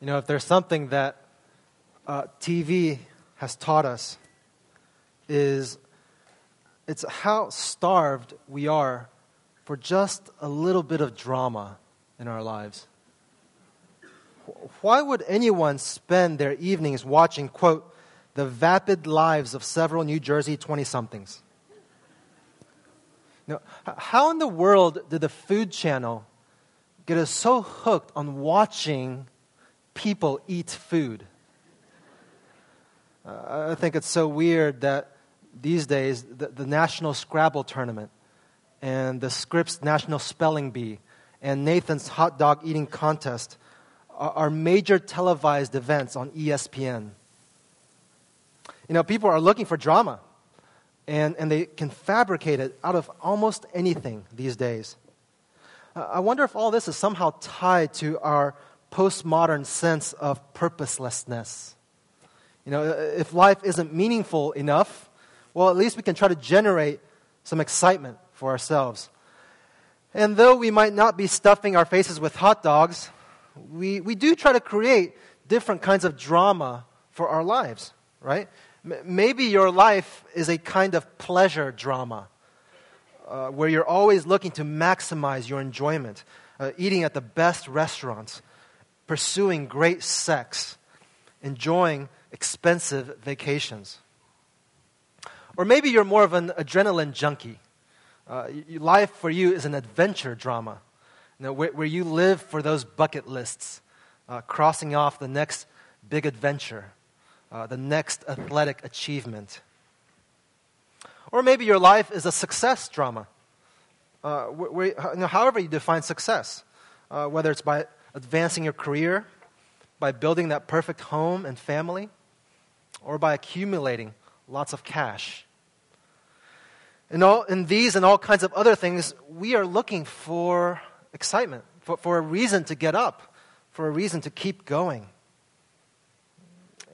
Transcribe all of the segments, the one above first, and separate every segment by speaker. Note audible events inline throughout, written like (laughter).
Speaker 1: You know, if there's something that uh, TV has taught us, is it's how starved we are for just a little bit of drama in our lives. Why would anyone spend their evenings watching, quote, the vapid lives of several New Jersey 20 somethings? Now, how in the world did the Food Channel get us so hooked on watching people eat food? Uh, I think it's so weird that these days the, the National Scrabble Tournament and the Scripps National Spelling Bee and Nathan's Hot Dog Eating Contest are, are major televised events on ESPN. You know, people are looking for drama, and, and they can fabricate it out of almost anything these days. Uh, I wonder if all this is somehow tied to our postmodern sense of purposelessness. You know, if life isn't meaningful enough, well, at least we can try to generate some excitement for ourselves. And though we might not be stuffing our faces with hot dogs, we, we do try to create different kinds of drama for our lives, right? M- maybe your life is a kind of pleasure drama uh, where you're always looking to maximize your enjoyment, uh, eating at the best restaurants, pursuing great sex, enjoying expensive vacations. Or maybe you're more of an adrenaline junkie uh, life for you is an adventure drama, you know, where, where you live for those bucket lists, uh, crossing off the next big adventure, uh, the next athletic achievement. Or maybe your life is a success drama, uh, where, where, you know, however you define success, uh, whether it's by advancing your career, by building that perfect home and family, or by accumulating lots of cash. In, all, in these and all kinds of other things, we are looking for excitement, for, for a reason to get up, for a reason to keep going.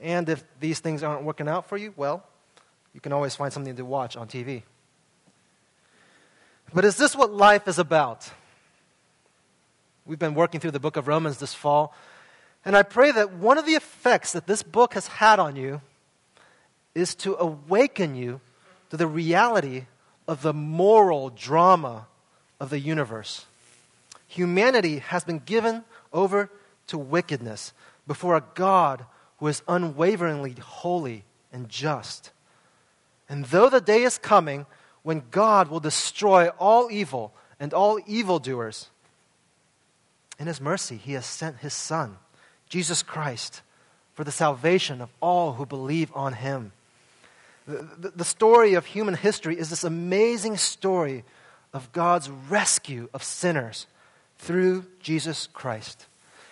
Speaker 1: And if these things aren't working out for you, well, you can always find something to watch on TV. But is this what life is about? We've been working through the book of Romans this fall, and I pray that one of the effects that this book has had on you is to awaken you to the reality of the moral drama of the universe. Humanity has been given over to wickedness before a God who is unwaveringly holy and just. And though the day is coming when God will destroy all evil and all evildoers, in His mercy, He has sent His Son, Jesus Christ, for the salvation of all who believe on Him. The, the, story of human history is this amazing story of God's rescue of sinners through Jesus Christ.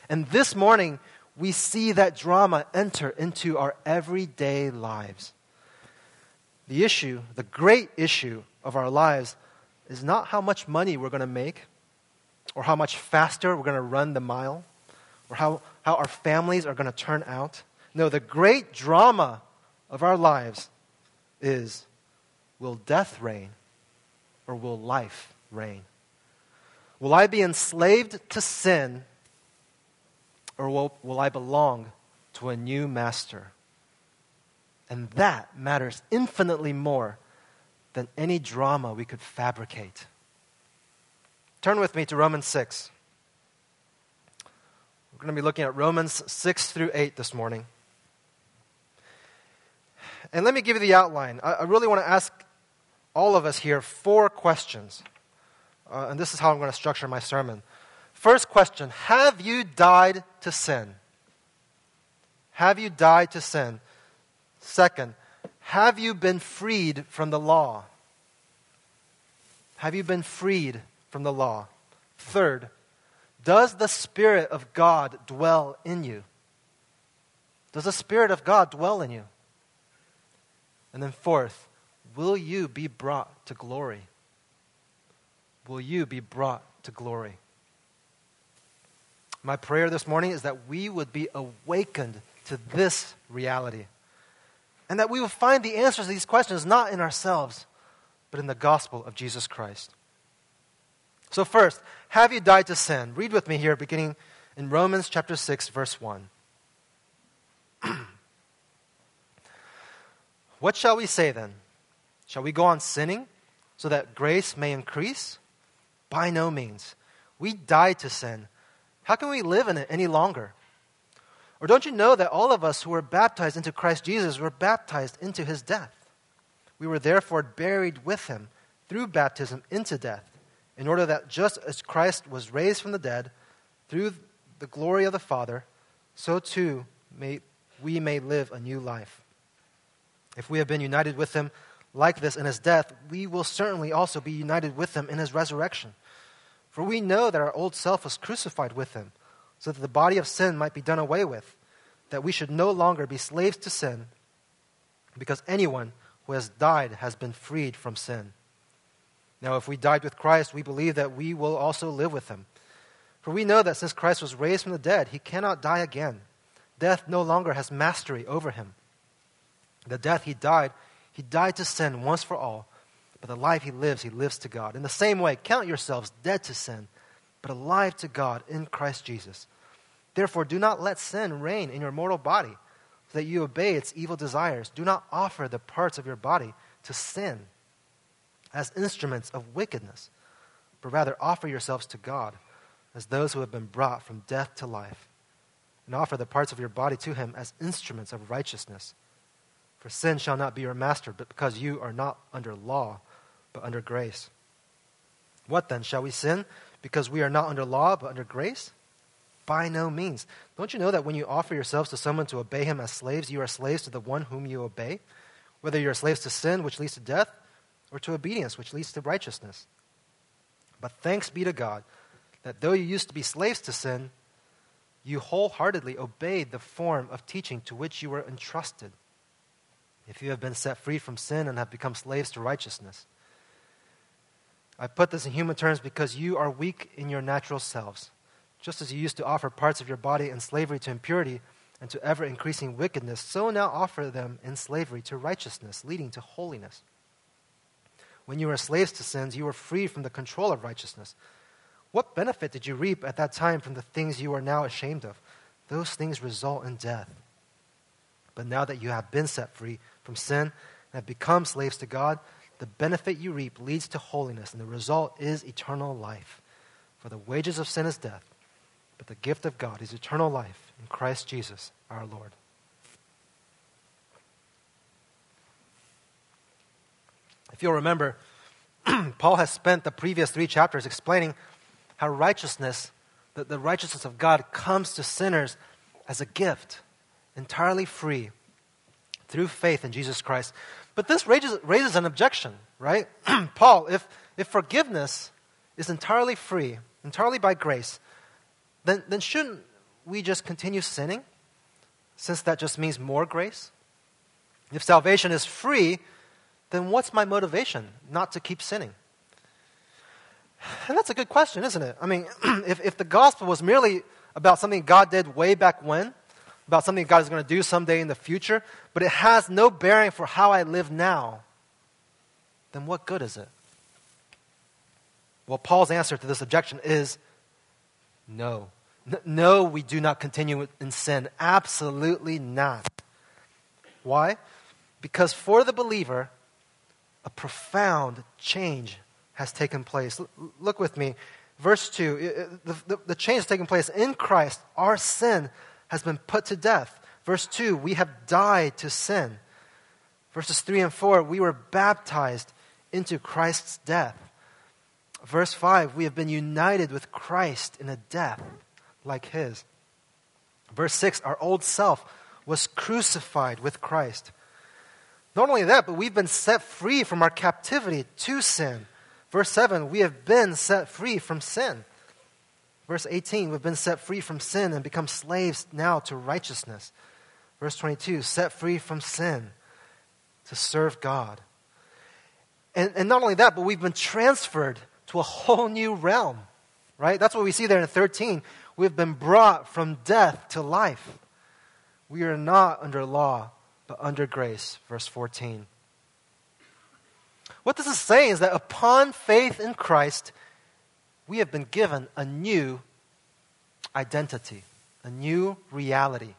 Speaker 1: And this morning, we see that drama enter into our everyday lives. The issue, the great issue of our lives, is not how much money we're going to make, or how much faster we're going to run the mile, or how, how our families are going to turn out. No, the great drama of our lives is will death reign or will life reign? Will I be enslaved to sin or will, will I belong to a new master? And that matters infinitely more than any drama we could fabricate. Turn with me to Romans 6. We're going to be looking at Romans 6 through 8 this morning. And let me give you the outline. I, really want to ask all of us here four questions. Uh, and this is how I'm going to structure my sermon. First question Have you died to sin? Have you died to sin? Second, have you been freed from the law? Have you been freed from the law? Third, does the Spirit of God dwell in you? Does the Spirit of God dwell in you? And then, fourth, will you be brought to glory? Will you be brought to glory? My prayer this morning is that we would be awakened to this reality and that we will find the answers to these questions not in ourselves, but in the gospel of Jesus Christ. So, first, have you died to sin? Read with me here, beginning in Romans chapter 6, verse 1. (clears throat) what shall we say then? Shall we go on sinning so that grace may increase? By no means. We died to sin. How can we live in it any longer? Or don't you know that all of us who were baptized into Christ Jesus were baptized into his death? We were therefore buried with him through baptism into death in order that just as Christ was raised from the dead through the glory of the Father, so too may, we may live a new life. If we have been united with him like this in his death, we will certainly also be united with him in his resurrection. For we know that our old self was crucified with him, so that the body of sin might be done away with, that we should no longer be slaves to sin, because anyone who has died has been freed from sin. Now, if we died with Christ, we believe that we will also live with him. For we know that since Christ was raised from the dead, he cannot die again. Death no longer has mastery over him. The death he died, he died to sin once for all, but the life he lives, he lives to God. In the same way, count yourselves dead to sin, but alive to God in Christ Jesus. Therefore, do not let sin reign in your mortal body, so that you obey its evil desires. Do not offer the parts of your body to sin as instruments of wickedness, but rather offer yourselves to God as those who have been brought from death to life, and offer the parts of your body to him as instruments of righteousness. For sin shall not be your master, but because you are not under law, but under grace. What then? Shall we sin because we are not under law, but under grace? By no means. Don't you know that when you offer yourselves to someone to obey him as slaves, you are slaves to the one whom you obey? Whether you are slaves to sin, which leads to death, or to obedience, which leads to righteousness. But thanks be to God that though you used to be slaves to sin, you wholeheartedly obeyed the form of teaching to which you were entrusted if you have been set free from sin and have become slaves to righteousness. I put this in human terms because you are weak in your natural selves. Just as you used to offer parts of your body in slavery to impurity and to ever increasing wickedness, so now offer them in slavery to righteousness, leading to holiness. When you were slaves to sins, you were free from the control of righteousness. What benefit did you reap at that time from the things you are now ashamed of? Those things result in death. But now that you have been set free, from sin and have become slaves to God, the benefit you reap leads to holiness, and the result is eternal life. For the wages of sin is death, but the gift of God is eternal life in Christ Jesus our Lord. If you'll remember, (clears throat) Paul has spent the previous three chapters explaining how righteousness, the, the righteousness of God, comes to sinners as a gift, entirely free through faith in Jesus Christ. But this raises, raises an objection, right? (clears throat) Paul, if, if forgiveness is entirely free, entirely by grace, then, then shouldn't we just continue sinning? Since that just means more grace? If salvation is free, then what's my motivation not to keep sinning? And that's a good question, isn't it? I mean, (clears throat) if, if the gospel was merely about something God did way back when, about something God is going to do someday in the future, but it has no bearing for how I live now, then what good is it? Well, Paul's answer to this objection is no. No, we do not continue in sin. Absolutely not. Why? Because for the believer, a profound change has taken place. Look with me. Verse 2 the, the, the change has taken place in Christ. Our sin has been put to death. Verse 2, we have died to sin. Verses 3 and 4, we were baptized into Christ's death. Verse 5, we have been united with Christ in a death like his. Verse 6, our old self was crucified with Christ. Not only that, but we've been set free from our captivity to sin. Verse 7, we have been set free from sin. Verse 18, we've been set free from sin and become slaves now to righteousness. Verse 22, set free from sin to serve God. And, and not only that, but we've been transferred to a whole new realm, right? That's what we see there in 13. We've been brought from death to life. We are not under law, but under grace. Verse 14. What this is saying is that upon faith in Christ, we have been given a new identity, a new reality.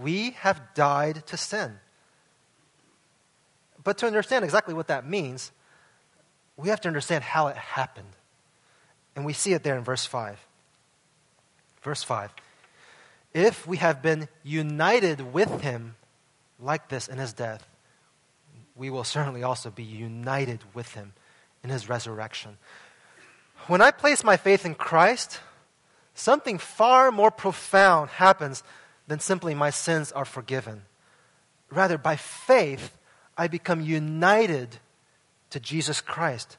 Speaker 1: We have died to sin. But to understand exactly what that means, we have to understand how it happened. And we see it there in verse 5. Verse 5. If we have been united with him like this in his death, we will certainly also be united with him in his resurrection. When I place my faith in Christ, something far more profound happens than simply my sins are forgiven. Rather, by faith, I become united to Jesus Christ.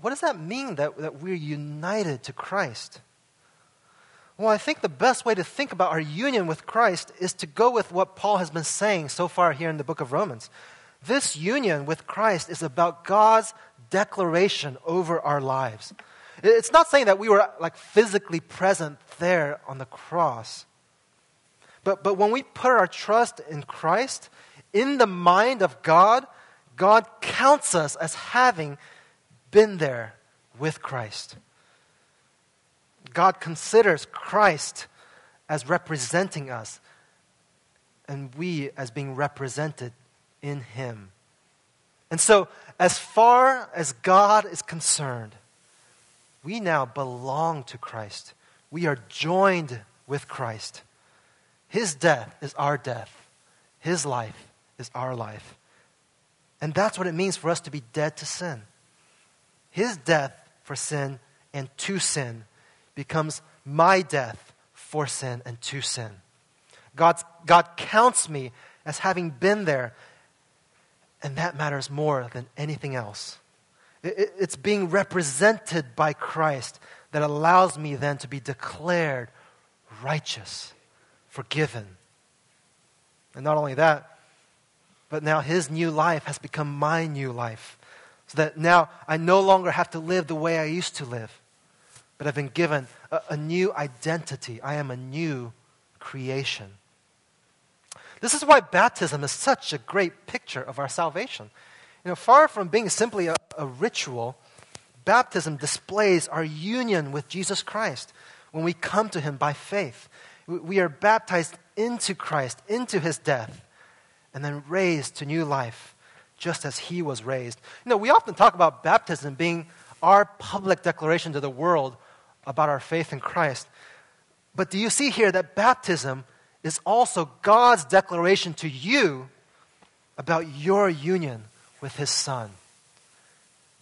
Speaker 1: What does that mean that, that we're united to Christ? Well, I think the best way to think about our union with Christ is to go with what Paul has been saying so far here in the book of Romans. This union with Christ is about God's declaration over our lives. It's not saying that we were like physically present there on the cross. But, but when we put our trust in Christ, in the mind of God, God counts us as having been there with Christ. God considers Christ as representing us, and we as being represented in Him. And so, as far as God is concerned, we now belong to Christ. We are joined with Christ. His death is our death, His life is our life. And that's what it means for us to be dead to sin. His death for sin and to sin becomes my death for sin and to sin. God's, God counts me as having been there, and that matters more than anything else. It, it, it's being represented by Christ that allows me then to be declared righteous, forgiven. And not only that, but now his new life has become my new life. So that now I no longer have to live the way I used to live but I've been given a, a new identity. I am a new creation. This is why baptism is such a great picture of our salvation. You know, far from being simply a, a ritual, baptism displays our union with Jesus Christ when we come to him by faith. We are baptized into Christ, into his death, and then raised to new life, just as he was raised. You know, we often talk about baptism being our public declaration to the world about our faith in Christ. But do you see here that baptism is also God's declaration to you about your union with His Son?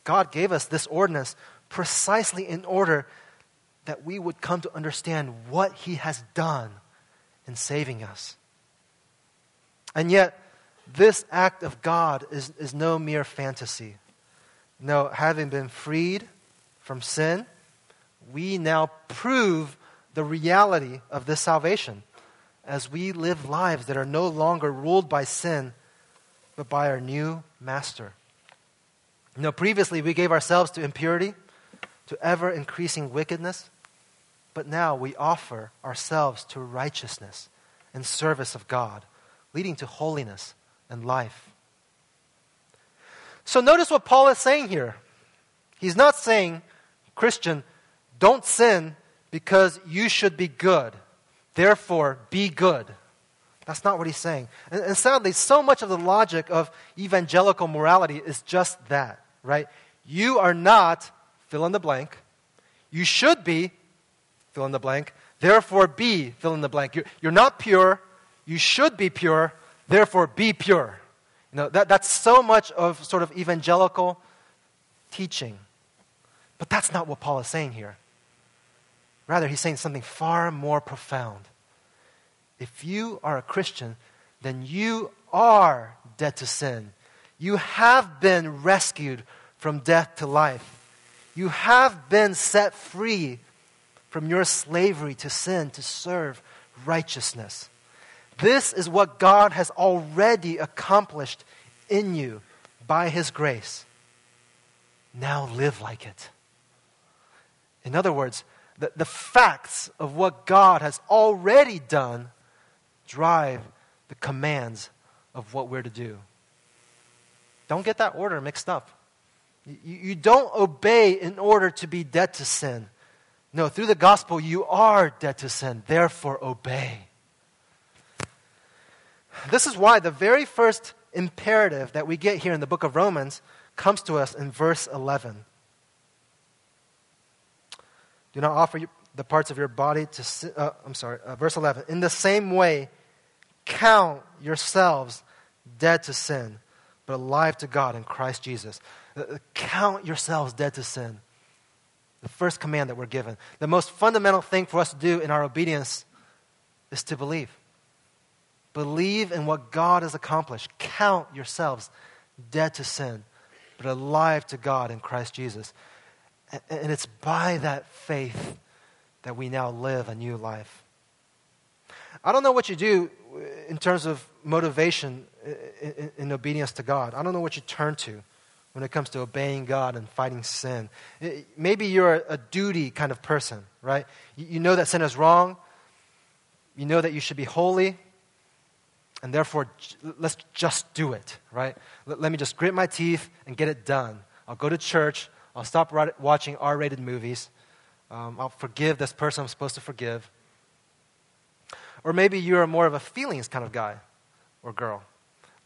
Speaker 1: God gave us this ordinance precisely in order that we would come to understand what He has done in saving us. And yet, this act of God is, is no mere fantasy. No, having been freed from sin, we now prove the reality of this salvation as we live lives that are no longer ruled by sin, but by our new master. You know, previously we gave ourselves to impurity, to ever increasing wickedness, but now we offer ourselves to righteousness and service of God, leading to holiness and life. So notice what Paul is saying here. He's not saying, Christian, don't sin because you should be good. Therefore, be good. That's not what he's saying. And, and, sadly, so much of the logic of evangelical morality is just that, right? You are not fill in the blank. You should be fill in the blank. Therefore, be fill in the blank. You're, you're not pure. You should be pure. Therefore, be pure. You know, that, that's so much of sort of evangelical teaching. But that's not what Paul is saying here. Rather, he's saying something far more profound. If you are a Christian, then you are dead to sin. You have been rescued from death to life. You have been set free from your slavery to sin to serve righteousness. This is what God has already accomplished in you by His grace. Now live like it. In other words, the, the facts of what God has already done drive the commands of what we're to do. Don't get that order mixed up. You, you don't obey in order to be dead to sin. No, through the gospel, you are dead to sin. Therefore, obey. This is why the very first imperative that we get here in the book of Romans comes to us in verse 11. Do not offer the parts of your body to, uh, I'm sorry, uh, verse 11. In the same way, count yourselves dead to sin, but alive to God in Christ Jesus. Uh, uh, count yourselves dead to sin. The first command that we're given. The most fundamental thing for us to do in our obedience is to believe. Believe in what God has accomplished. Count yourselves dead to sin, but alive to God in Christ Jesus. And it's by that faith that we now live a new life. I don't know what you do uh, in terms of motivation uh, in, in, obedience to God. I don't know what you turn to when it comes to obeying God and fighting sin. Uh, maybe you're a duty kind of person, right? You know that sin is wrong. You know that you should be holy. And therefore, let's just do it, right? Let me just grit my teeth and get it done. I'll go to church. I'll stop watching R rated movies. Um, I'll forgive this person I'm supposed to forgive. Or maybe you're more of a feelings kind of guy or girl.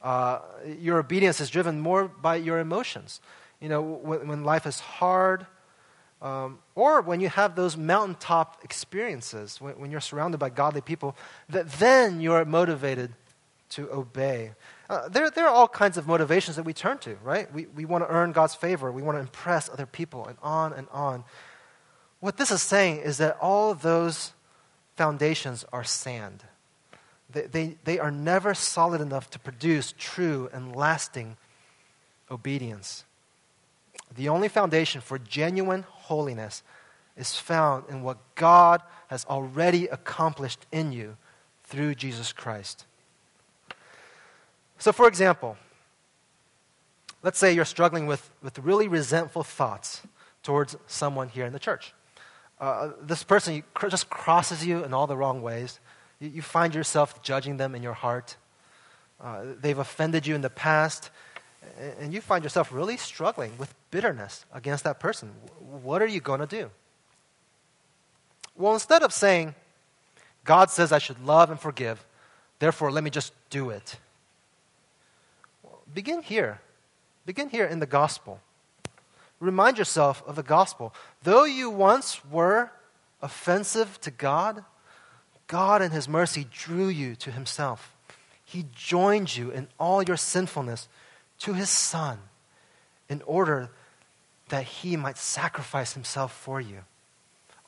Speaker 1: Uh, your obedience is driven more by your emotions. You know, when, when life is hard, um, or when you have those mountaintop experiences, when, when, you're surrounded by godly people, that then you're motivated to obey. Uh, there, there are all kinds of motivations that we turn to, right? We, we want to earn God's favor, we want to impress other people, and on and on. What this is saying is that all those foundations are sand. They, they, they are never solid enough to produce true and lasting obedience. The only foundation for genuine holiness is found in what God has already accomplished in you through Jesus Christ. So, for example, let's say you're struggling with, with really resentful thoughts towards someone here in the church uh, this person just crosses you in all the wrong ways. You, you find yourself judging them in your heart. Uh, they've offended you in the past, and you find yourself really struggling with bitterness against that person. What are you going to do? Well, instead of saying, God says I should love and forgive, therefore let me just do it, begin here. Begin here in the gospel remind yourself of the gospel. Though you once were offensive to God, God in His mercy drew you to Himself. He joined you in all your sinfulness to His Son in order that He might sacrifice Himself for you.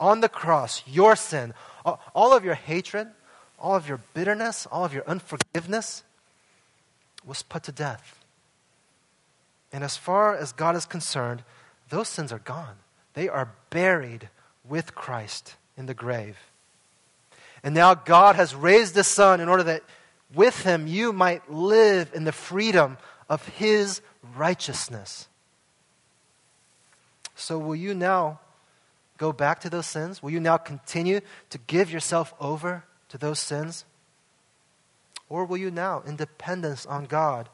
Speaker 1: On the cross, your sin, all of your hatred, all of your bitterness, all of your unforgiveness was put to death. And as far as God is concerned, those sins are gone. They are buried with Christ in the grave. And now God has raised the Son in order that with him you might live in the freedom of his righteousness. So, will you now go back to those sins? Will you now continue to give yourself over to those sins? Or will you now, in dependence on God,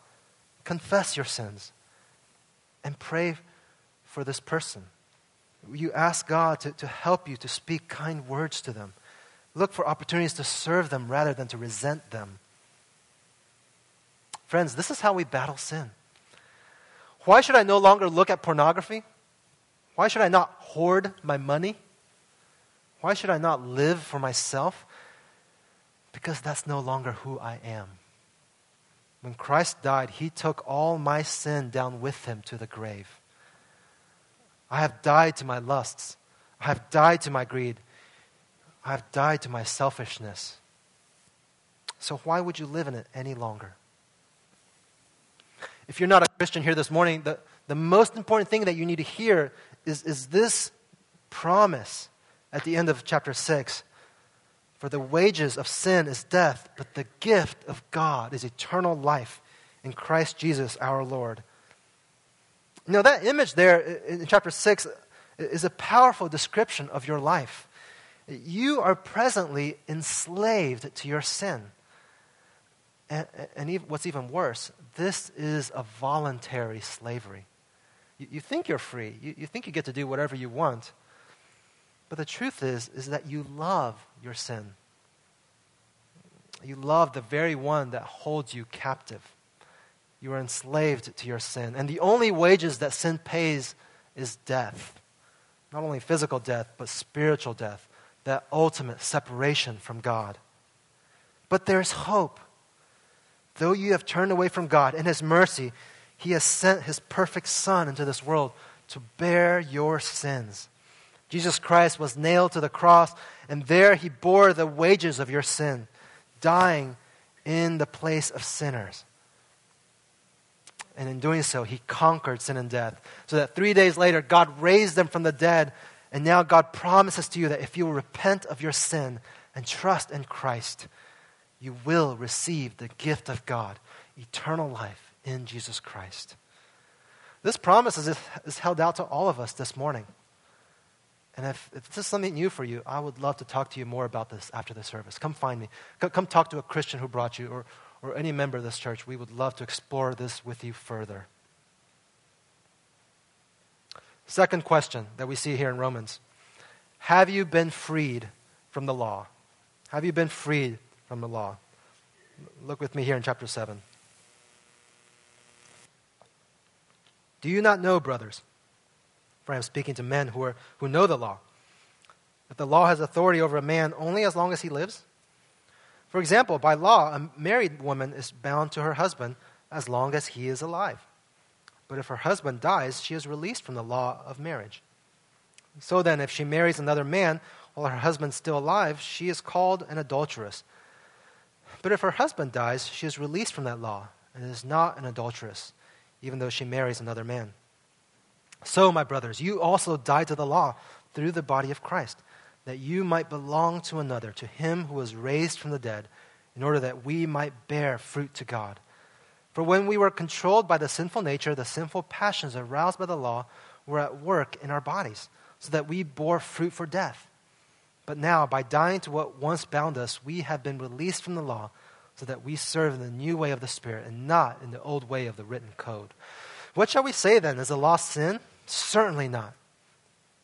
Speaker 1: confess your sins and pray for this person. You ask God to, to help you to speak kind words to them. Look for opportunities to serve them rather than to resent them. Friends, this is how we battle sin. Why should I no longer look at pornography? Why should I not hoard my money? Why should I not live for myself? Because that's no longer who I am. When Christ died, he took all my sin down with him to the grave. I have died to my lusts. I have died to my greed. I have died to my selfishness. So why would you live in it any longer? If you're not a Christian here this morning, the, the most important thing that you need to hear is, is this promise at the end of chapter 6. For the wages of sin is death, but the gift of God is eternal life in Christ Jesus our Lord. Now, that image there in chapter 6 is a powerful description of your life. You are presently enslaved to your sin. And, and what's even worse, this is a voluntary slavery. You, you think you're free, you, you think you get to do whatever you want. But the truth is, is that you love your sin. You love the very one that holds you captive. You are enslaved to your sin. And the only wages that sin pays is death. Not only physical death, but spiritual death, that ultimate separation from God. But there's hope. Though you have turned away from God, in His mercy, He has sent His perfect Son into this world to bear your sins. Jesus Christ was nailed to the cross, and there He bore the wages of your sin, dying in the place of sinners. And in doing so, He conquered sin and death. So that three days later, God raised them from the dead. And now God promises to you that if you will repent of your sin and trust in Christ, you will receive the gift of God, eternal life in Jesus Christ. This promise is, is held out to all of us this morning. And if, if this is something new for you, I would love to talk to you more about this after the service. Come find me. Come, talk to a Christian who brought you or, or any member of this church. We would love to explore this with you further. Second question that we see here in Romans Have you been freed from the law? Have you been freed from the law. Look with me here in chapter 7. Do you not know, brothers? For I am speaking to men who, are, who know the law, that the law has authority over a man only as long as he lives? For example, by law, a married woman is bound to her husband as long as he is alive. But if her husband dies, she is released from the law of marriage. So then, if she marries another man while her husband is still alive, she is called an adulteress. But if her husband dies, she is released from that law and is not an adulteress, even though she marries another man. So, my brothers, you also died to the law through the body of Christ, that you might belong to another, to him who was raised from the dead, in order that we might bear fruit to God. For when we were controlled by the sinful nature, the sinful passions aroused by the law were at work in our bodies, so that we bore fruit for death. But now, by dying to what once bound us, we have been released from the law so that we serve in the new way of the Spirit and not in the old way of the written code. What shall we say then? Is the law sin? Certainly not.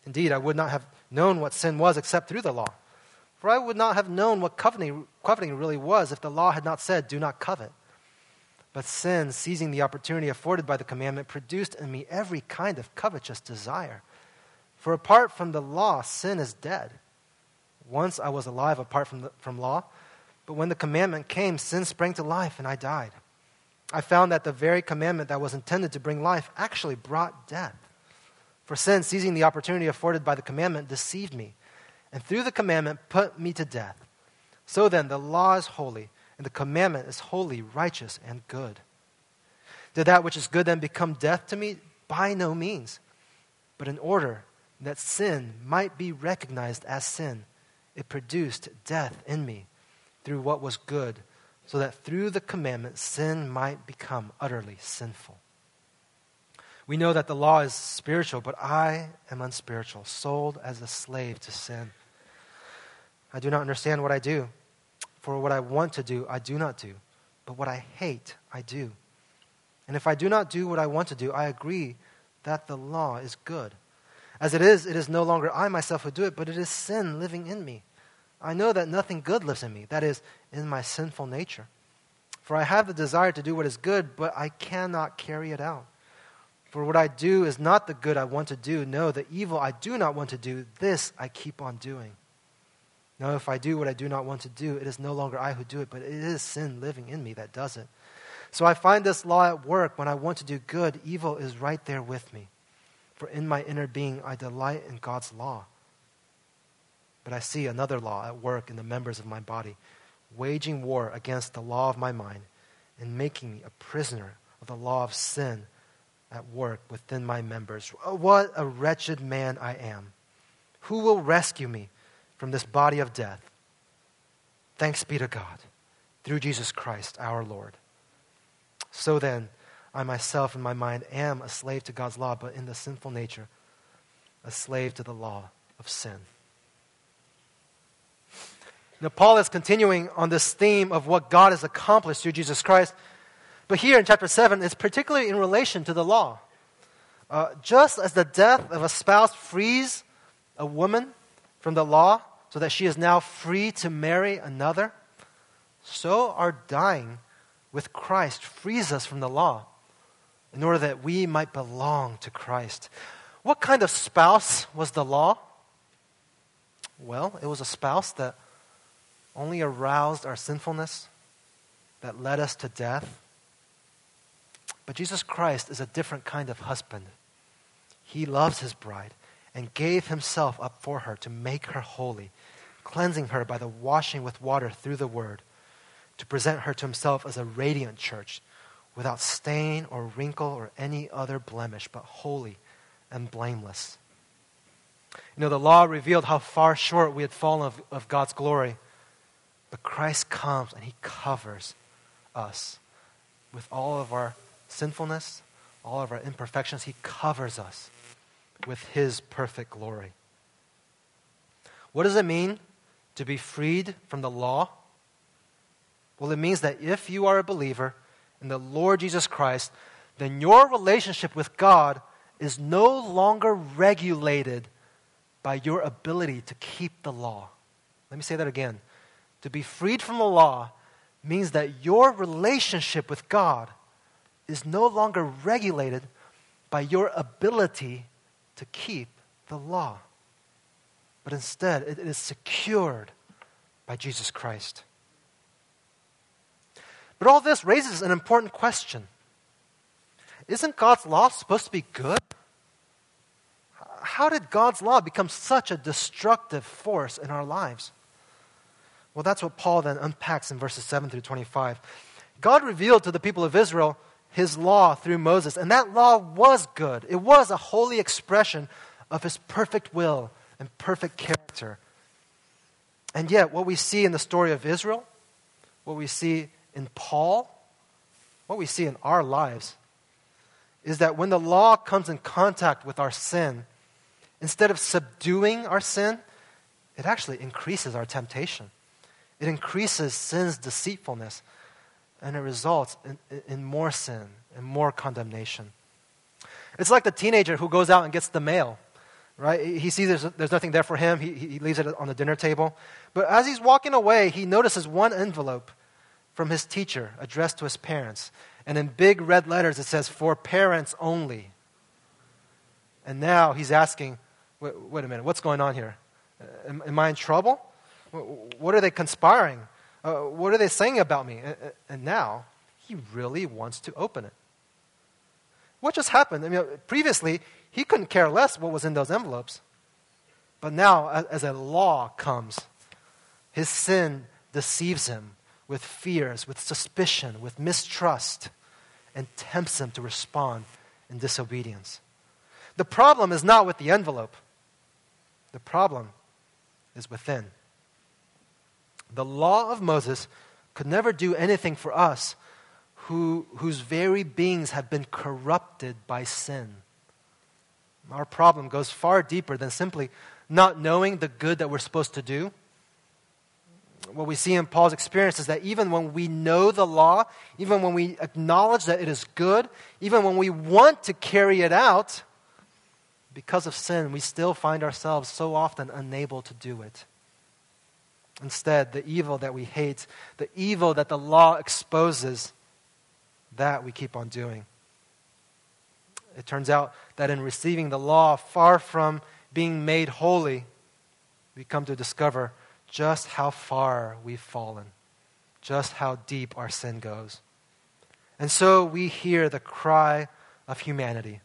Speaker 1: Indeed, I would not have known what sin was except through the law. For I would not have known what coveting, coveting really was if the law had not said, Do not covet. But sin, seizing the opportunity afforded by the commandment, produced in me every kind of covetous desire. For apart from the law, sin is dead. Once I was alive apart from, the, from law, but when the commandment came, sin sprang to life and I died. I found that the very commandment that was intended to bring life actually brought death. For sin, seizing the opportunity afforded by the commandment, deceived me, and through the commandment put me to death. So then, the law is holy, and the commandment is holy, righteous, and good. Did that which is good then become death to me? By no means. But in order that sin might be recognized as sin, it produced death in me through what was good, so that through the commandment sin might become utterly sinful. We know that the law is spiritual, but I am unspiritual, sold as a slave to sin. I do not understand what I do, for what I want to do, I do not do, but what I hate, I do. And if I do not do what I want to do, I agree that the law is good. As it is, it is no longer I myself who do it, but it is sin living in me. I know that nothing good lives in me, that is, in my sinful nature. For I have the desire to do what is good, but I cannot carry it out. For what I do is not the good I want to do. No, the evil I do not want to do, this I keep on doing. Now, if I do what I do not want to do, it is no longer I who do it, but it is sin living in me that does it. So I find this law at work. When I want to do good, evil is right there with me. For in my inner being, I delight in God's law. But I see another law at work in the members of my body, waging war against the law of my mind and making me a prisoner of the law of sin at work within my members. Oh, what a wretched man I am. Who will rescue me from this body of death? Thanks be to God through Jesus Christ our Lord. So then, I myself in my mind am a slave to God's law, but in the sinful nature, a slave to the law of sin. Now, Paul is continuing on this theme of what God has accomplished through Jesus Christ. But here in chapter 7, it's particularly in relation to the law. Uh, just as the death of a spouse frees a woman from the law so that she is now free to marry another, so our dying with Christ frees us from the law in order that we might belong to Christ. What kind of spouse was the law? Well, it was a spouse that only aroused our sinfulness, that led us to death. But Jesus Christ is a different kind of husband. He loves his bride and gave himself up for her to make her holy, cleansing her by the washing with water through the word, to present her to himself as a radiant church, without stain or wrinkle or any other blemish, but holy and blameless. You know, the law revealed how far short we had fallen of, of God's glory. But Christ comes and he covers us with all of our sinfulness, all of our imperfections. He covers us with his perfect glory. What does it mean to be freed from the law? Well, it means that if you are a believer in the Lord Jesus Christ, then your relationship with God is no longer regulated by your ability to keep the law. Let me say that again. To be freed from the law means that your relationship with God is no longer regulated by your ability to keep the law, but instead it is secured by Jesus Christ. But all this raises an important question Isn't God's law supposed to be good? How did God's law become such a destructive force in our lives? Well, that's what Paul then unpacks in verses 7 through 25. God revealed to the people of Israel his law through Moses, and that law was good. It was a holy expression of his perfect will and perfect character. And yet, what we see in the story of Israel, what we see in Paul, what we see in our lives, is that when the law comes in contact with our sin, instead of subduing our sin, it actually increases our temptation. It increases sin's deceitfulness, and it results in, in more sin and more condemnation. It's like the teenager who goes out and gets the mail, right? He sees there's, there's nothing there for him, he, he leaves it on the dinner table. But as he's walking away, he notices one envelope from his teacher addressed to his parents. And in big red letters, it says, For parents only. And now he's asking, Wait, wait a minute, what's going on here? Am, am I in trouble? What are they conspiring? Uh, what are they saying about me? And, and now he really wants to open it. What just happened? I mean, previously, he couldn't care less what was in those envelopes. But now, as a law comes, his sin deceives him with fears, with suspicion, with mistrust, and tempts him to respond in disobedience. The problem is not with the envelope, the problem is within. The law of Moses could never do anything for us who, whose very beings have been corrupted by sin. Our problem goes far deeper than simply not knowing the good that we're supposed to do. What we see in Paul's experience is that even when we know the law, even when we acknowledge that it is good, even when we want to carry it out, because of sin, we still find ourselves so often unable to do it. Instead, the evil that we hate, the evil that the law exposes, that we keep on doing. It turns out that in receiving the law, far from being made holy, we come to discover just how far we've fallen, just how deep our sin goes. And so we hear the cry of humanity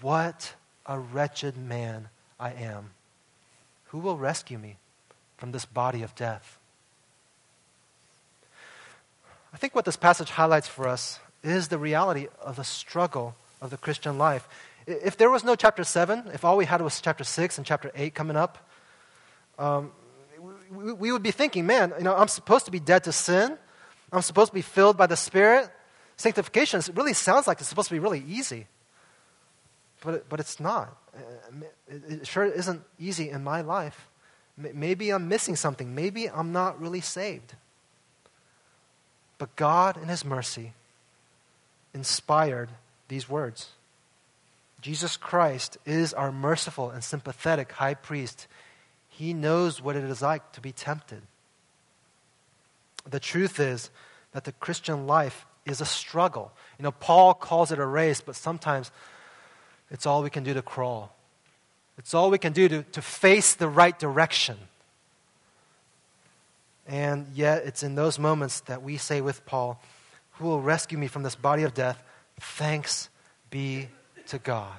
Speaker 1: What a wretched man I am! Who will rescue me? From this body of death. I think what this passage highlights for us is the reality of the struggle of the Christian life. If there was no chapter 7, if all we had was chapter 6 and chapter 8 coming up, um, we, we would be thinking, man, you know, I'm supposed to be dead to sin. I'm supposed to be filled by the Spirit. Sanctification really sounds like it's supposed to be really easy. But, but it's not. It, it sure isn't easy in my life. Maybe I'm missing something. Maybe I'm not really saved. But God, in His mercy, inspired these words. Jesus Christ is our merciful and sympathetic high priest. He knows what it is like to be tempted. The truth is that the Christian life is a struggle. You know, Paul calls it a race, but sometimes it's all we can do to crawl. It's all we can do to, to face the right direction. And yet, it's in those moments that we say with Paul, Who will rescue me from this body of death? Thanks be to God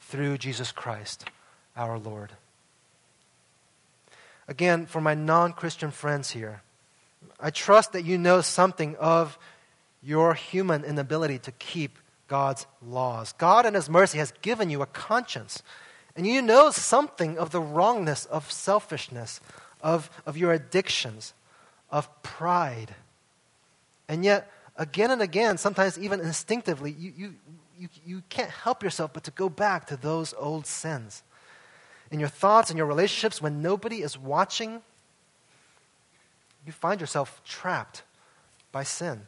Speaker 1: through Jesus Christ our Lord. Again, for my non Christian friends here, I trust that you know something of your human inability to keep God's laws. God, in His mercy, has given you a conscience. And you know something of the wrongness of selfishness, of, of your addictions, of pride. And yet, again and again, sometimes even instinctively, you, you, you, you can't help yourself but to go back to those old sins. In your thoughts and your relationships, when nobody is watching, you find yourself trapped by sin.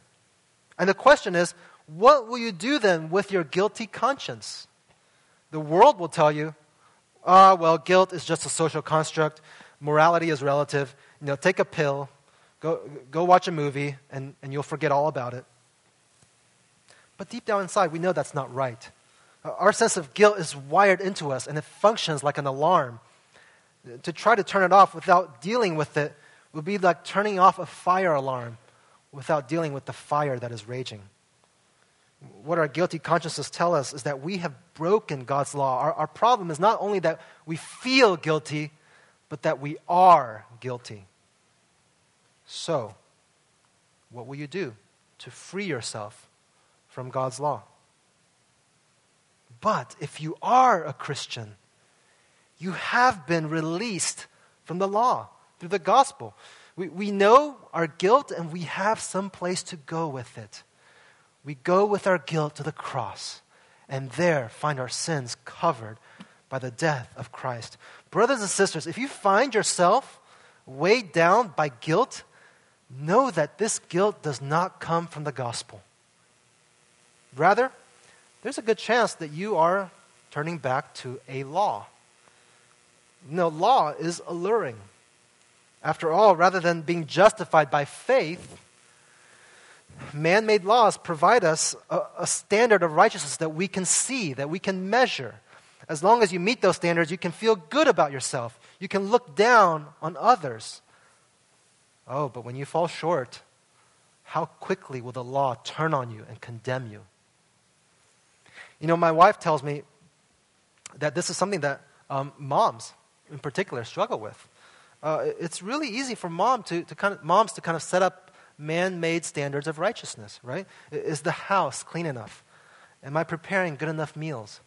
Speaker 1: And the question is, what will you do then with your guilty conscience? The world will tell you, ah, oh, well, guilt is just a social construct. Morality is relative. You know, take a pill, go, go watch a movie, and, and you'll forget all about it. But deep down inside, we know that's not right. Our sense of guilt is wired into us, and it functions like an alarm. To try to turn it off without dealing with it would be like turning off a fire alarm without dealing with the fire that is raging. What our guilty consciences tell us is that we have broken God's law. Our, our problem is not only that we feel guilty, but that we are guilty. So, what will you do to free yourself from God's law? But if you are a Christian, you have been released from the law through the gospel. We, we know our guilt and we have some place to go with it. We go with our guilt to the cross and there find our sins covered by the death of Christ. Brothers and sisters, if you find yourself weighed down by guilt, know that this guilt does not come from the gospel. Rather, there's a good chance that you are turning back to a law. No, law is alluring. After all, rather than being justified by faith, man made laws provide us a, a, standard of righteousness that we can see, that we can measure. As long as you meet those standards, you can feel good about yourself. You can look down on others. Oh, but when you fall short, how quickly will the law turn on you and condemn you? You know, my wife tells me that this is something that um, moms, in particular, struggle with uh, it's really easy for mom to, to kind of, moms to kind of set up man-made standards of righteousness, right? Is the house clean enough? Am I preparing good enough meals?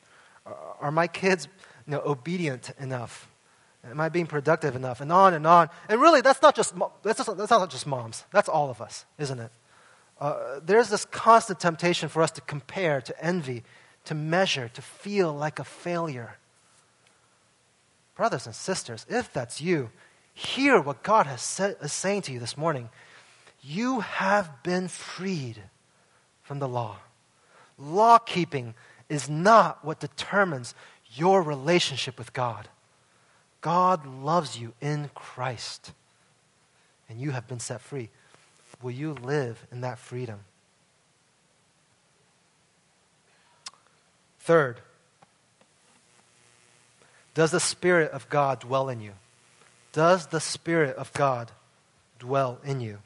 Speaker 1: Are my kids you know, obedient enough? Am I being productive enough? And on and on. And really, that's not just, that's, just, that's not just moms. That's all of us, isn't it? Uh, there's this constant temptation for us to compare, to envy, to measure, to feel like a failure. Brothers and sisters, if that's you, hear what God has said, is saying to you this morning. You have been freed from the law. Law keeping is not what determines your relationship with God. God loves you in Christ, and you have been set free. Will you live in that freedom? Third, does the Spirit of God dwell in you? Does the Spirit of God dwell in you?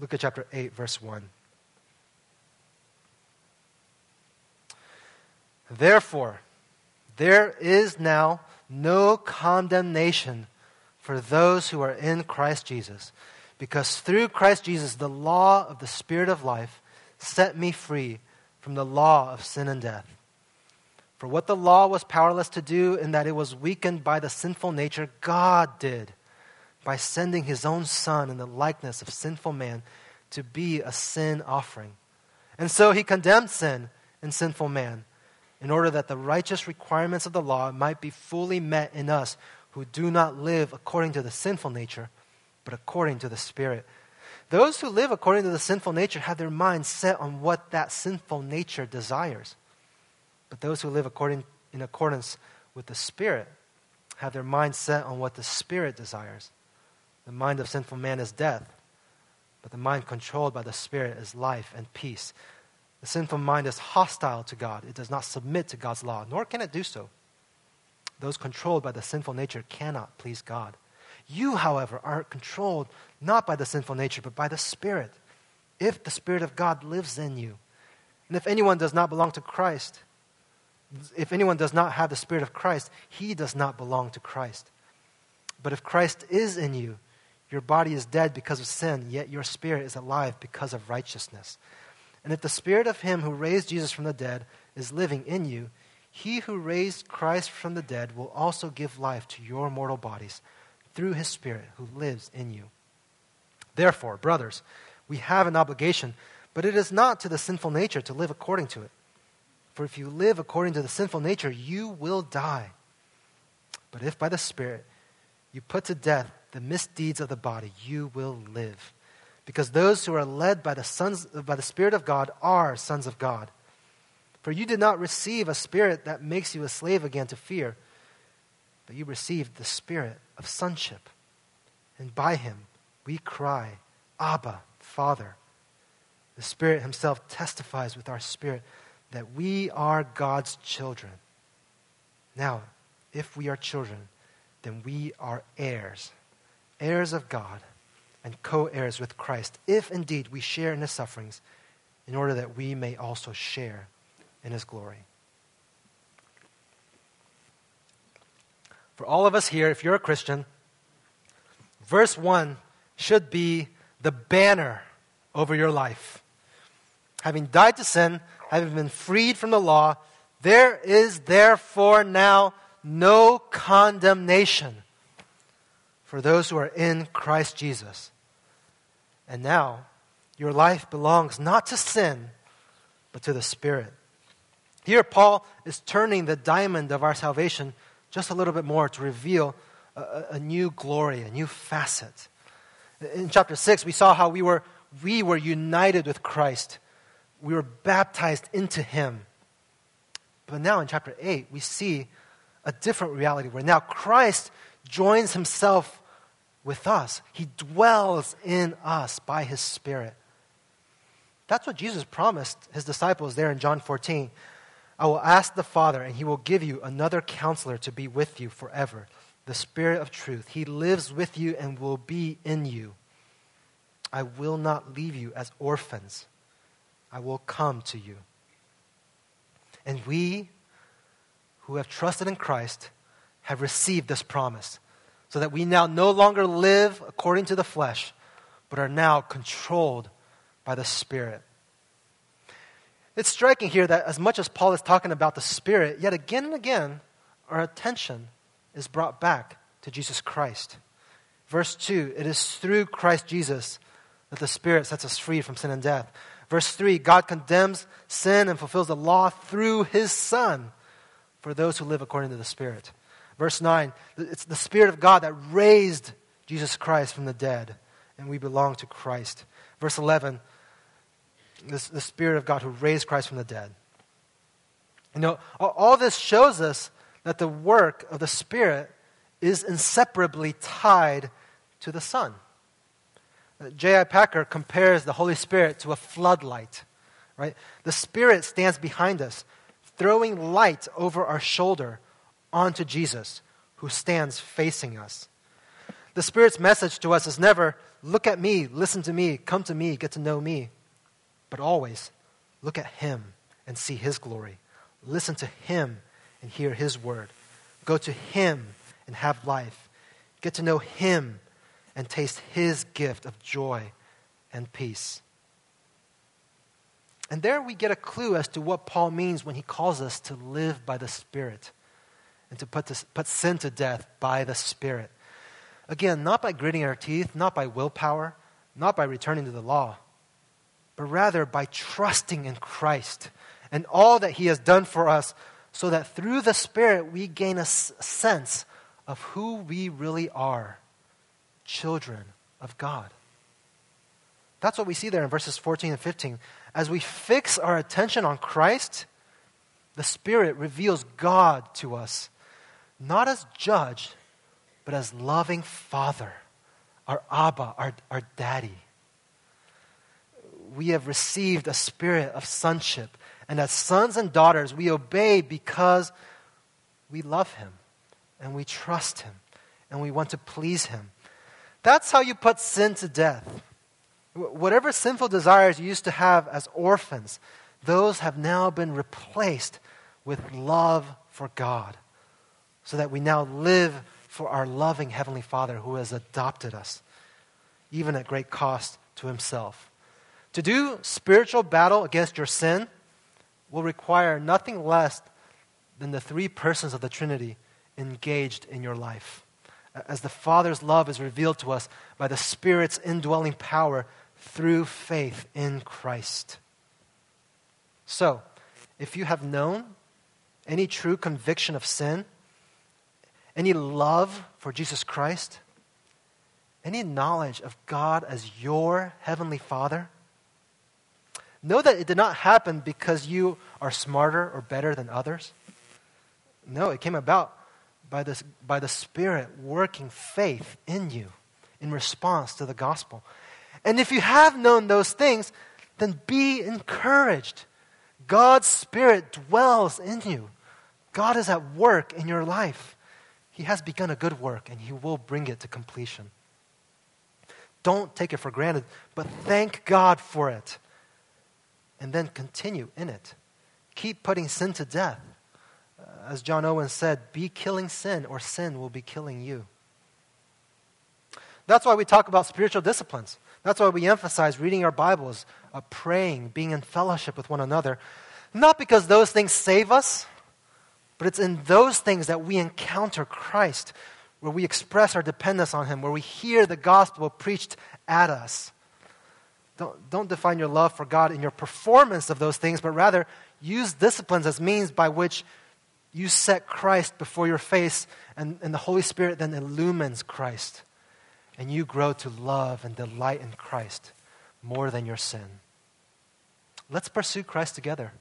Speaker 1: Look at chapter 8, verse 1. Therefore, there is now no condemnation for those who are in Christ Jesus, because through Christ Jesus, the law of the Spirit of life set me free from the law of sin and death. For what the law was powerless to do, in that it was weakened by the sinful nature, God did by sending his own Son in the likeness of sinful man to be a sin offering. And so he condemned sin in sinful man in order that the righteous requirements of the law might be fully met in us who do not live according to the sinful nature, but according to the Spirit. Those who live according to the sinful nature have their minds set on what that sinful nature desires. But those who live according, in accordance with the Spirit have their mind set on what the Spirit desires. The mind of sinful man is death, but the mind controlled by the Spirit is life and peace. The sinful mind is hostile to God. It does not submit to God's law, nor can it do so. Those controlled by the sinful nature cannot please God. You, however, are controlled not by the sinful nature, but by the Spirit, if the Spirit of God lives in you. And if anyone does not belong to Christ, if anyone does not have the Spirit of Christ, he does not belong to Christ. But if Christ is in you, your body is dead because of sin, yet your spirit is alive because of righteousness. And if the spirit of him who raised Jesus from the dead is living in you, he who raised Christ from the dead will also give life to your mortal bodies through his spirit who lives in you. Therefore, brothers, we have an obligation, but it is not to the sinful nature to live according to it. For if you live according to the sinful nature, you will die. But if by the Spirit you put to death the misdeeds of the body, you will live. Because those who are led by the, sons, by the Spirit of God are sons of God. For you did not receive a spirit that makes you a slave again to fear, but you received the spirit of sonship. And by him we cry, Abba, Father. The Spirit Himself testifies with our spirit that we are God's children. Now, if we are children, then we are heirs heirs of God and co heirs with Christ, if indeed we share in his sufferings, in order that we may also share in his glory. For all of us here, if you're a Christian, verse 1 should be the banner over your life. Having died to sin, having been freed from the law, there is therefore now no condemnation for those who are in Christ Jesus. And now, your life belongs not to sin, but to the Spirit. Here, Paul is turning the diamond of our salvation just a little bit more to reveal a, a, new glory, a new facet. In chapter 6, we saw how we were, we were united with Christ, we were baptized into Him. But now in chapter 8, we see a different reality where now Christ joins Himself with us. He dwells in us by his Spirit. That's what Jesus promised his disciples there in John 14. I will ask the Father, and he will give you another counselor to be with you forever, the Spirit of truth. He lives with you and will be in you. I will not leave you as orphans, I will come to you. And we who have trusted in Christ have received this promise so that we now no longer live according to the flesh, but are now controlled by the Spirit. It's striking here that as much as Paul is talking about the Spirit, yet again and again, our attention is brought back to Jesus Christ. Verse 2 it is through Christ Jesus that the Spirit sets us free from sin and death. Verse 3 God condemns sin and fulfills the law through his Son for those who live according to the Spirit. Verse 9, it's the Spirit of God that raised Jesus Christ from the dead, and we belong to Christ. Verse 11, this, the Spirit of God who raised Christ from the dead. You know, all this shows us that the work of the Spirit is inseparably tied to the Son. Uh, J.I. Packer compares the Holy Spirit to a floodlight, right? The Spirit stands behind us, throwing light over our shoulder onto Jesus, who stands facing us. The Spirit's message to us is never, look at me, listen to me, come to me, get to know me, but always, look at Him and see His glory. Listen to Him and hear His word. Go to Him and have life. Get to know Him and taste His gift of joy and peace. And there we get a clue as to what Paul means when he calls us to live by the Spirit and to put, this, put sin to death by the Spirit. Again, not by gritting our teeth, not by willpower, not by returning to the law, but rather by trusting in Christ and all that He has done for us, so that through the Spirit we gain a sense of who we really are children of God. That's what we see there in verses 14 and 15. As we fix our attention on Christ, the Spirit reveals God to us not as judge, but as loving father, our Abba, our, our daddy. we have received a spirit of sonship. And as sons and daughters, we obey because we love him and we trust him and we want to please him. That's how you put sin to death. Whatever sinful desires you used to have as orphans, those have now been replaced with love for God, so that we now live for our loving Heavenly Father who has adopted us, even at great cost to Himself. To do spiritual battle against your sin will require nothing less than the three persons of the Trinity engaged in your life. As the Father's love is revealed to us by the Spirit's indwelling power through faith in Christ. So, if you have known any true conviction of sin, any love for Jesus Christ, any knowledge of God as your heavenly Father, know that it did not happen because you are smarter or better than others. No, it came about by, this, by the Spirit working faith in you in response to the gospel. And if you have known those things, then be encouraged. God's Spirit dwells in you. God is at work in your life. He has begun a good work and He will bring it to completion. Don't take it for granted, but thank God for it. And then continue in it. Keep putting sin to death. Uh, as John Owen said, be killing sin, or sin will be killing you. That's why we talk about spiritual disciplines. That's why we emphasize reading our Bibles, uh, praying, being in fellowship with one another. Not because those things save us, but it's in those things that we encounter Christ, where we express our dependence on Him, where we hear the gospel preached at us. Don't, don't define your love for God in your performance of those things, but rather use disciplines as means by which you set Christ before your face, and, and the Holy Spirit then illumines Christ. And you grow to love and delight in Christ more than your sin. Let's pursue Christ together.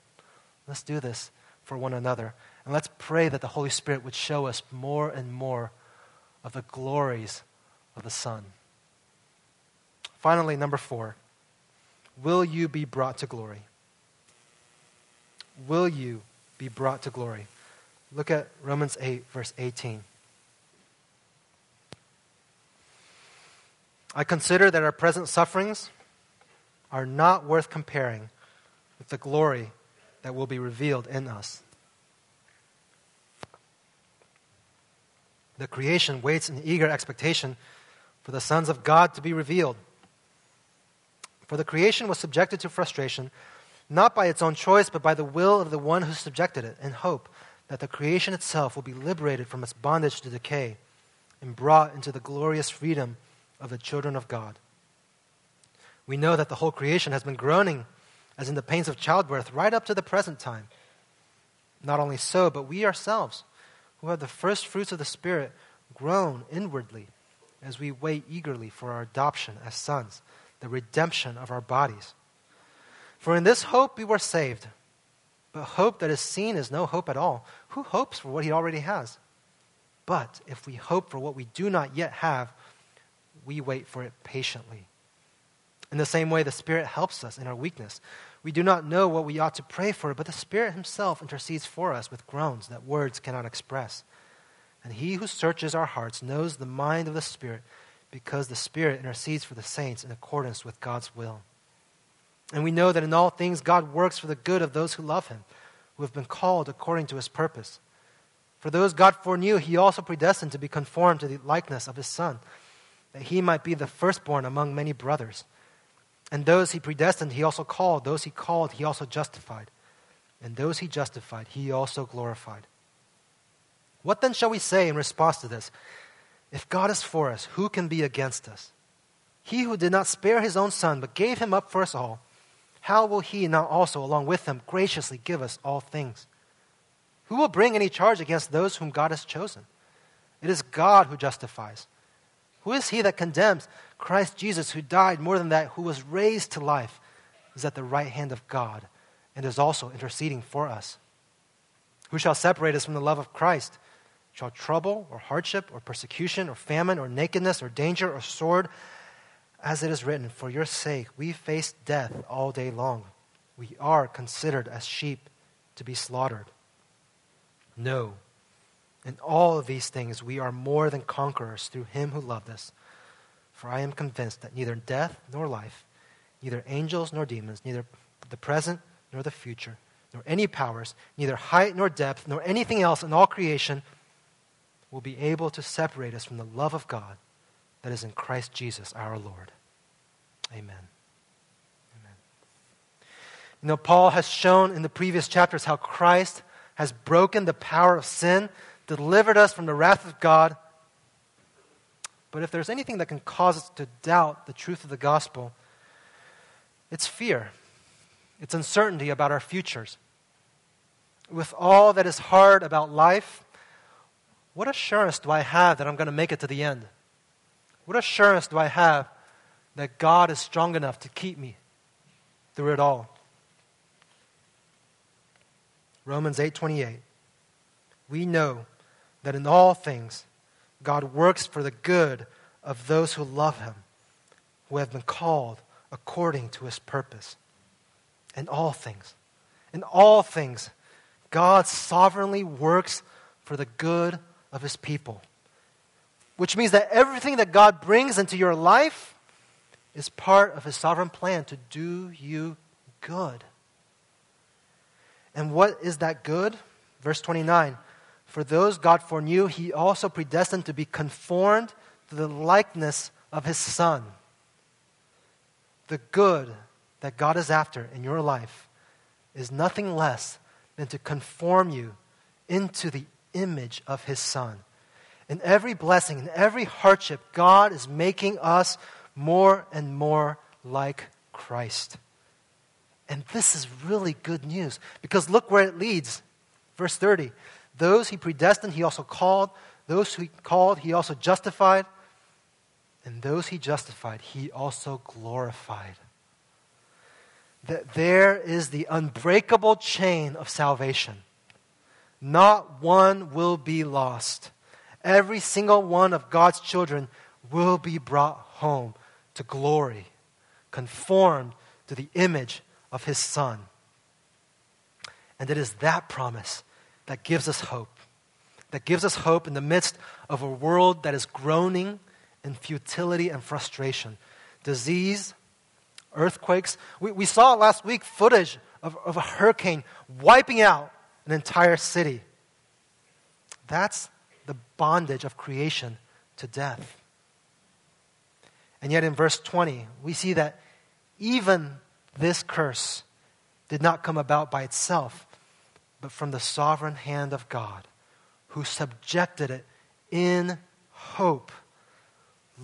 Speaker 1: Let's do this for one another. And let's pray that the Holy Spirit would show us more and more of the glories of the Son. Finally, number four will you be brought to glory? Will you be brought to glory? Look at Romans 8, verse 18. I consider that our present sufferings are not worth comparing with the glory that will be revealed in us. The creation waits in eager expectation for the sons of God to be revealed. For the creation was subjected to frustration, not by its own choice, but by the will of the one who subjected it, in hope that the creation itself will be liberated from its bondage to decay and brought into the glorious freedom of the children of God. We know that the whole creation has been groaning as in the pains of childbirth right up to the present time. Not only so, but we ourselves who have the first fruits of the Spirit groan inwardly as we wait eagerly for our adoption as sons, the redemption of our bodies. For in this hope we were saved. But hope that is seen is no hope at all. Who hopes for what he already has? But if we hope for what we do not yet have, we wait for it patiently. In the same way, the Spirit helps us in our weakness. We do not know what we ought to pray for, but the Spirit Himself intercedes for us with groans that words cannot express. And He who searches our hearts knows the mind of the Spirit, because the Spirit intercedes for the saints in accordance with God's will. And we know that in all things God works for the good of those who love Him, who have been called according to His purpose. For those God foreknew, He also predestined to be conformed to the likeness of His Son, that He might be the firstborn among many brothers. And those he predestined, he also called. Those he called, he also justified. And those he justified, he also glorified. What then shall we say in response to this? If God is for us, who can be against us? He who did not spare his own son, but gave him up for us all, how will he not also, along with him, graciously give us all things? Who will bring any charge against those whom God has chosen? It is God who justifies. Who is he that condemns? Christ Jesus, who died, more than that, who was raised to life, is at the right hand of God and is also interceding for us. Who shall separate us from the love of Christ? Shall trouble or hardship or persecution or famine or nakedness or danger or sword? As it is written, For your sake we face death all day long. We are considered as sheep to be slaughtered. No. In all of these things we are more than conquerors through him who loved us. For I am convinced that neither death nor life, neither angels nor demons, neither the present nor the future, nor any powers, neither height nor depth, nor anything else in all creation will be able to separate us from the love of God that is in Christ Jesus our Lord. Amen. Amen. You know, Paul has shown in the previous chapters how Christ has broken the power of sin, delivered us from the wrath of God. But if there's anything that can cause us to doubt the truth of the gospel, it's fear. It's uncertainty about our futures. With all that is hard about life, what assurance do I have that I'm going to make it to the end? What assurance do I have that God is strong enough to keep me through it all? Romans 8:28 We know that in all things God works for the good of those who love him, who have been called according to his purpose. In all things, in all things, God sovereignly works for the good of his people. Which means that everything that God brings into your life is part of his sovereign plan to do you good. And what is that good? Verse 29 For those God foreknew, he also predestined to be conformed to the likeness of his Son. The good that God is after in your life is nothing less than to conform you into the image of his Son. In every blessing, in every hardship, God is making us more and more like Christ. And this is really good news because look where it leads. Verse 30 Those he predestined, he also called. Those he called, he also justified. And those he justified, he also glorified. That there is the unbreakable chain of salvation. Not one will be lost. Every single one of God's children will be brought home to glory, conformed to the image of his Son. And it is that promise that gives us hope, that gives us hope in the midst of a world that is groaning in futility and frustration, disease, earthquakes. We, we saw last week footage of, of a hurricane wiping out an entire city. That's the bondage of creation to death. And yet in verse 20, we see that even this curse did not come about by itself, but from the sovereign hand of God, who subjected it in hope,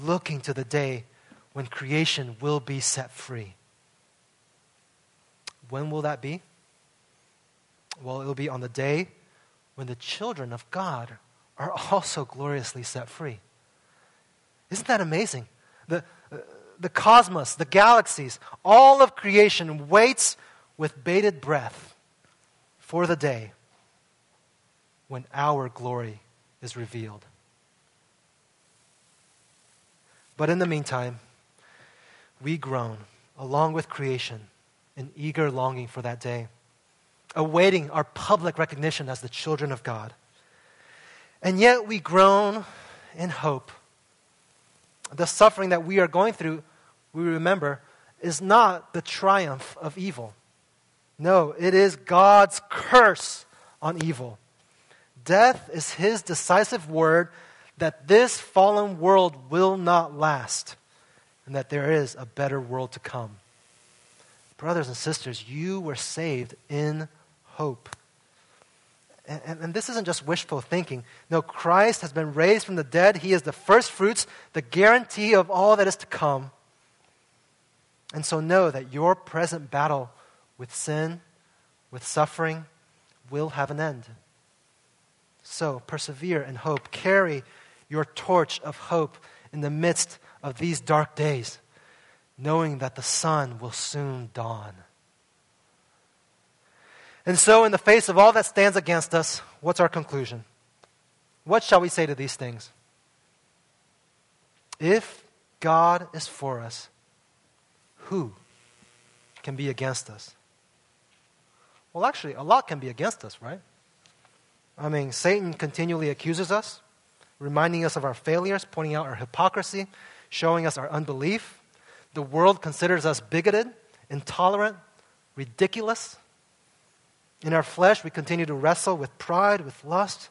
Speaker 1: looking to the day when creation will be set free. When will that be? Well, it will be on the day when the children of God are also gloriously set free. Isn't that amazing? The, uh, the cosmos, the galaxies, all of creation waits with bated breath for the day when our glory is revealed. But in the meantime, we groan along with creation in eager longing for that day awaiting our public recognition as the children of God. And yet we groan in hope. The suffering that we are going through, we remember, is not the triumph of evil. No, it is God's curse on evil. Death is his decisive word that this fallen world will not last and that there is a better world to come. Brothers and sisters, you were saved in hope. And, and, and, this isn't just wishful thinking. No, Christ has been raised from the dead. He is the first fruits, the guarantee of all that is to come. And so know that your present battle with sin, with suffering, will have an end. So persevere in hope. Carry your torch of hope in the midst of these dark days, knowing that the sun will soon dawn. And so, in the face of all that stands against us, what's our conclusion? What shall we say to these things? If God is for us, who can be against us? Well, actually, a lot can be against us, right? I mean, Satan continually accuses us, reminding us of our failures, pointing out our hypocrisy, showing us our unbelief. The world considers us bigoted, intolerant, ridiculous. In our flesh, we continue to wrestle with pride, with lust,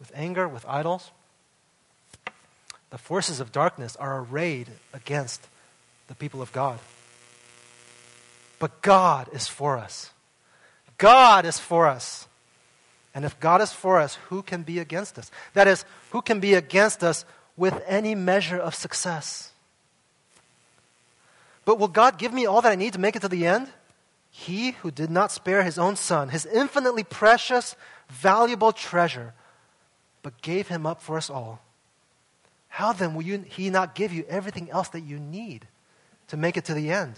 Speaker 1: with anger, with idols. The forces of darkness are arrayed against the people of God. But God is for us. God is for us. And if God is for us, who can be against us? That is, who can be against us with any measure of success? But will God give me all that I need to make it to the end? He who did not spare his own son, his infinitely precious, valuable treasure, but gave him up for us all. How then will you, he not give you everything else that you need to make it to the end?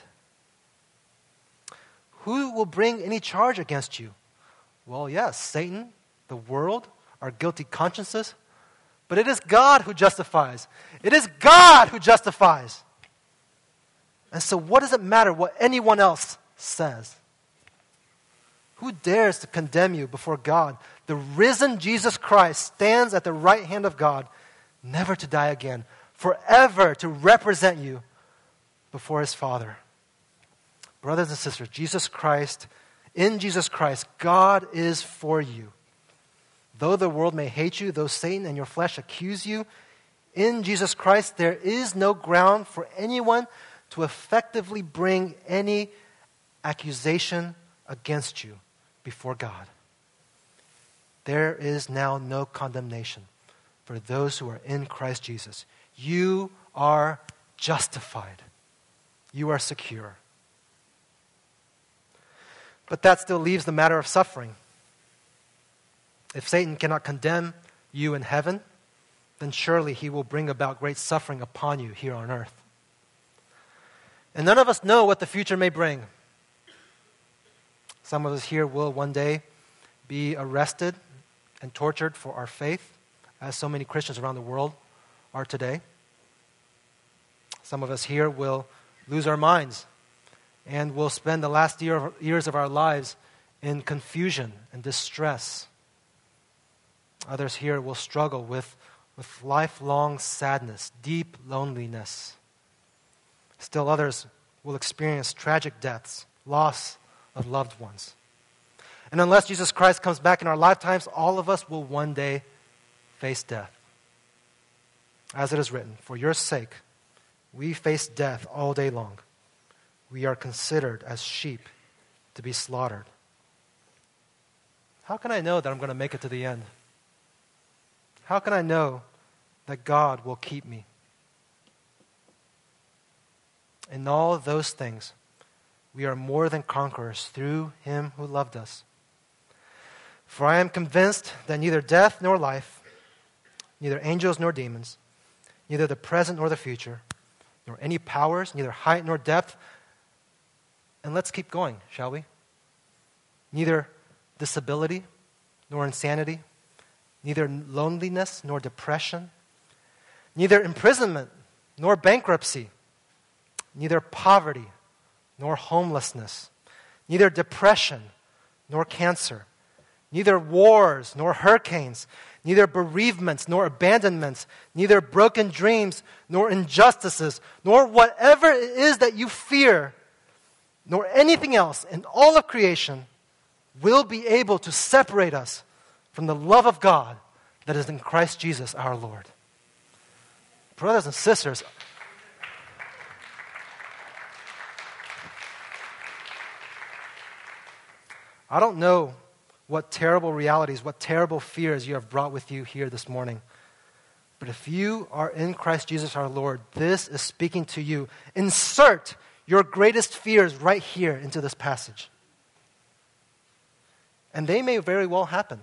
Speaker 1: Who will bring any charge against you? Well, yes, Satan, the world, our guilty consciences, but it is God who justifies. It is God who justifies. And so, what does it matter what anyone else says. Who dares to condemn you before God? The risen Jesus Christ stands at the right hand of God, never to die again, forever to represent you before his Father. Brothers and sisters, Jesus Christ, in Jesus Christ, God is for you. Though the world may hate you, though Satan and your flesh accuse you, in Jesus Christ there is no ground for anyone to effectively bring any accusation against you before God. There is now no condemnation for those who are in Christ Jesus. You are justified, you are secure. But that still leaves the matter of suffering. If Satan cannot condemn you in heaven, then surely he will bring about great suffering upon you here on earth. And none of us know what the future may bring. Some of us here will one day be arrested and tortured for our faith, as so many Christians around the world are today. Some of us here will lose our minds and will spend the last year years of our lives in confusion and distress. Others here will struggle with, with lifelong sadness, deep loneliness. Still others will experience tragic deaths, loss of loved ones. And unless Jesus Christ comes back in our lifetimes, all of us will one day face death. As it is written, for your sake, we face death all day long. We are considered as sheep to be slaughtered. How can I know that I'm going to make it to the end? How can I know that God will keep me? In all those things, we are more than conquerors through him who loved us. For I am convinced that neither death nor life, neither angels nor demons, neither the present nor the future, nor any powers, neither height nor depth, and let's keep going, shall we? Neither disability nor insanity, neither loneliness nor depression, neither imprisonment nor bankruptcy, neither poverty nor homelessness, neither depression nor cancer, neither wars nor hurricanes, neither bereavements nor abandonments, neither broken dreams nor injustices, nor whatever it is that you fear, nor anything else in all of creation will be able to separate us from the love of God that is in Christ Jesus our Lord. Brothers and sisters, I don't know what terrible realities, what terrible fears you have brought with you here this morning. But if you are in Christ Jesus our Lord, this is speaking to you. Insert your greatest fears right here into this passage. And they may very well happen.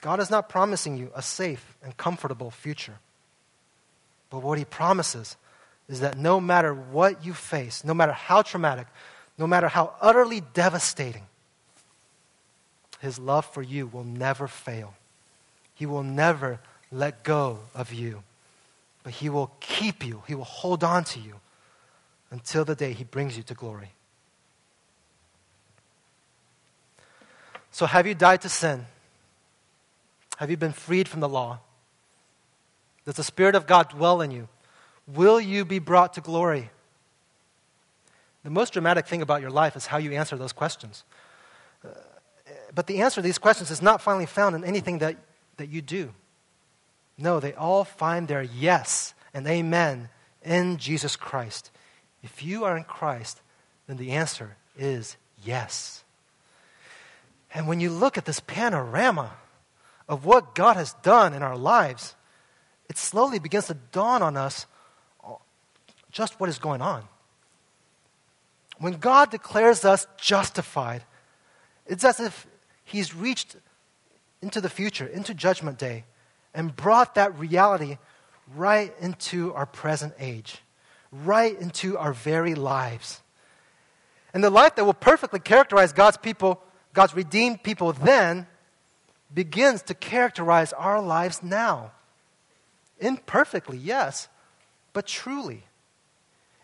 Speaker 1: God is not promising you a safe and comfortable future. But what He promises is that no matter what you face, no matter how traumatic, no matter how utterly devastating, his love for you will never fail. He will never let go of you. but He will keep you, He will hold on to you until the day He brings you to glory. So, have you died to sin? Have you been freed from the law? Does the Spirit of God dwell in you? Will you be brought to glory? The most dramatic thing about your life is how you answer those questions. Uh, but the answer to these questions is not finally found in anything that, that you do. No, they all find their yes and amen in Jesus Christ. If you are in Christ, then the answer is yes. And when you look at this panorama of what God has done in our lives, it slowly begins to dawn on us just what is going on. When God declares us justified, it's as if He's reached into the future, into Judgment Day, and brought that reality right into our present age, right into our very lives. And the life that will perfectly characterize God's people, God's redeemed people then, begins to characterize our lives now. Imperfectly, yes, but truly.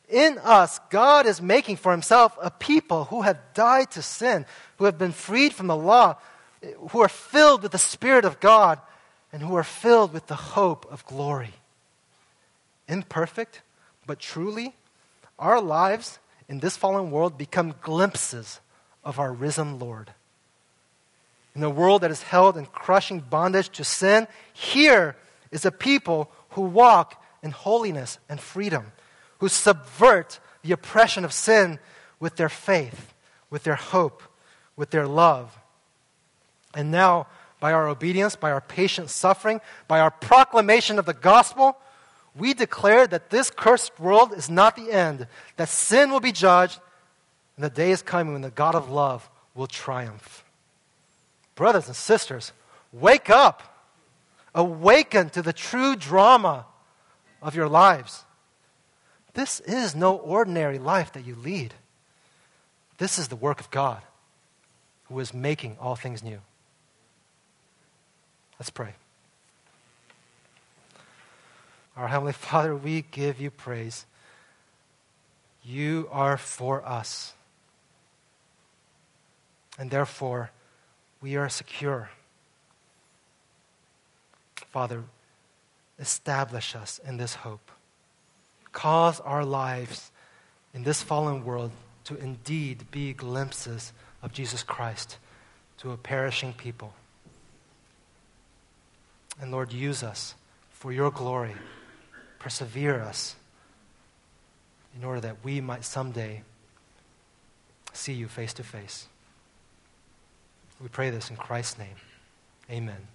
Speaker 1: In us, God is making for himself a people who have died to sin, who have been freed from the law, who are filled with the Spirit of God, and who are filled with the hope of glory. Imperfect, but truly, our lives in this fallen world become glimpses of our risen Lord. In a world that is held in crushing bondage to sin, here is a people who walk in holiness and freedom, who subvert the oppression of sin with their faith, with their hope, with their love. And now, by our obedience, by our patient suffering, by our proclamation of the gospel, we declare that this cursed world is not the end, that sin will be judged, and the day is coming when the God of love will triumph. Brothers and sisters, wake up. Awaken to the true drama of your lives. This is no ordinary life that you lead. This is the work of God who is making all things new. Let's pray. Our Heavenly (laughs) Father, we give you praise. You are for us. And therefore, we are secure. Father, establish us in this hope. Cause our lives in this fallen world to indeed be glimpses of Jesus Christ to a perishing people. And Lord, use us for your glory. Persevere us in order that we might someday see you face to face. We pray this in Christ's name. Amen.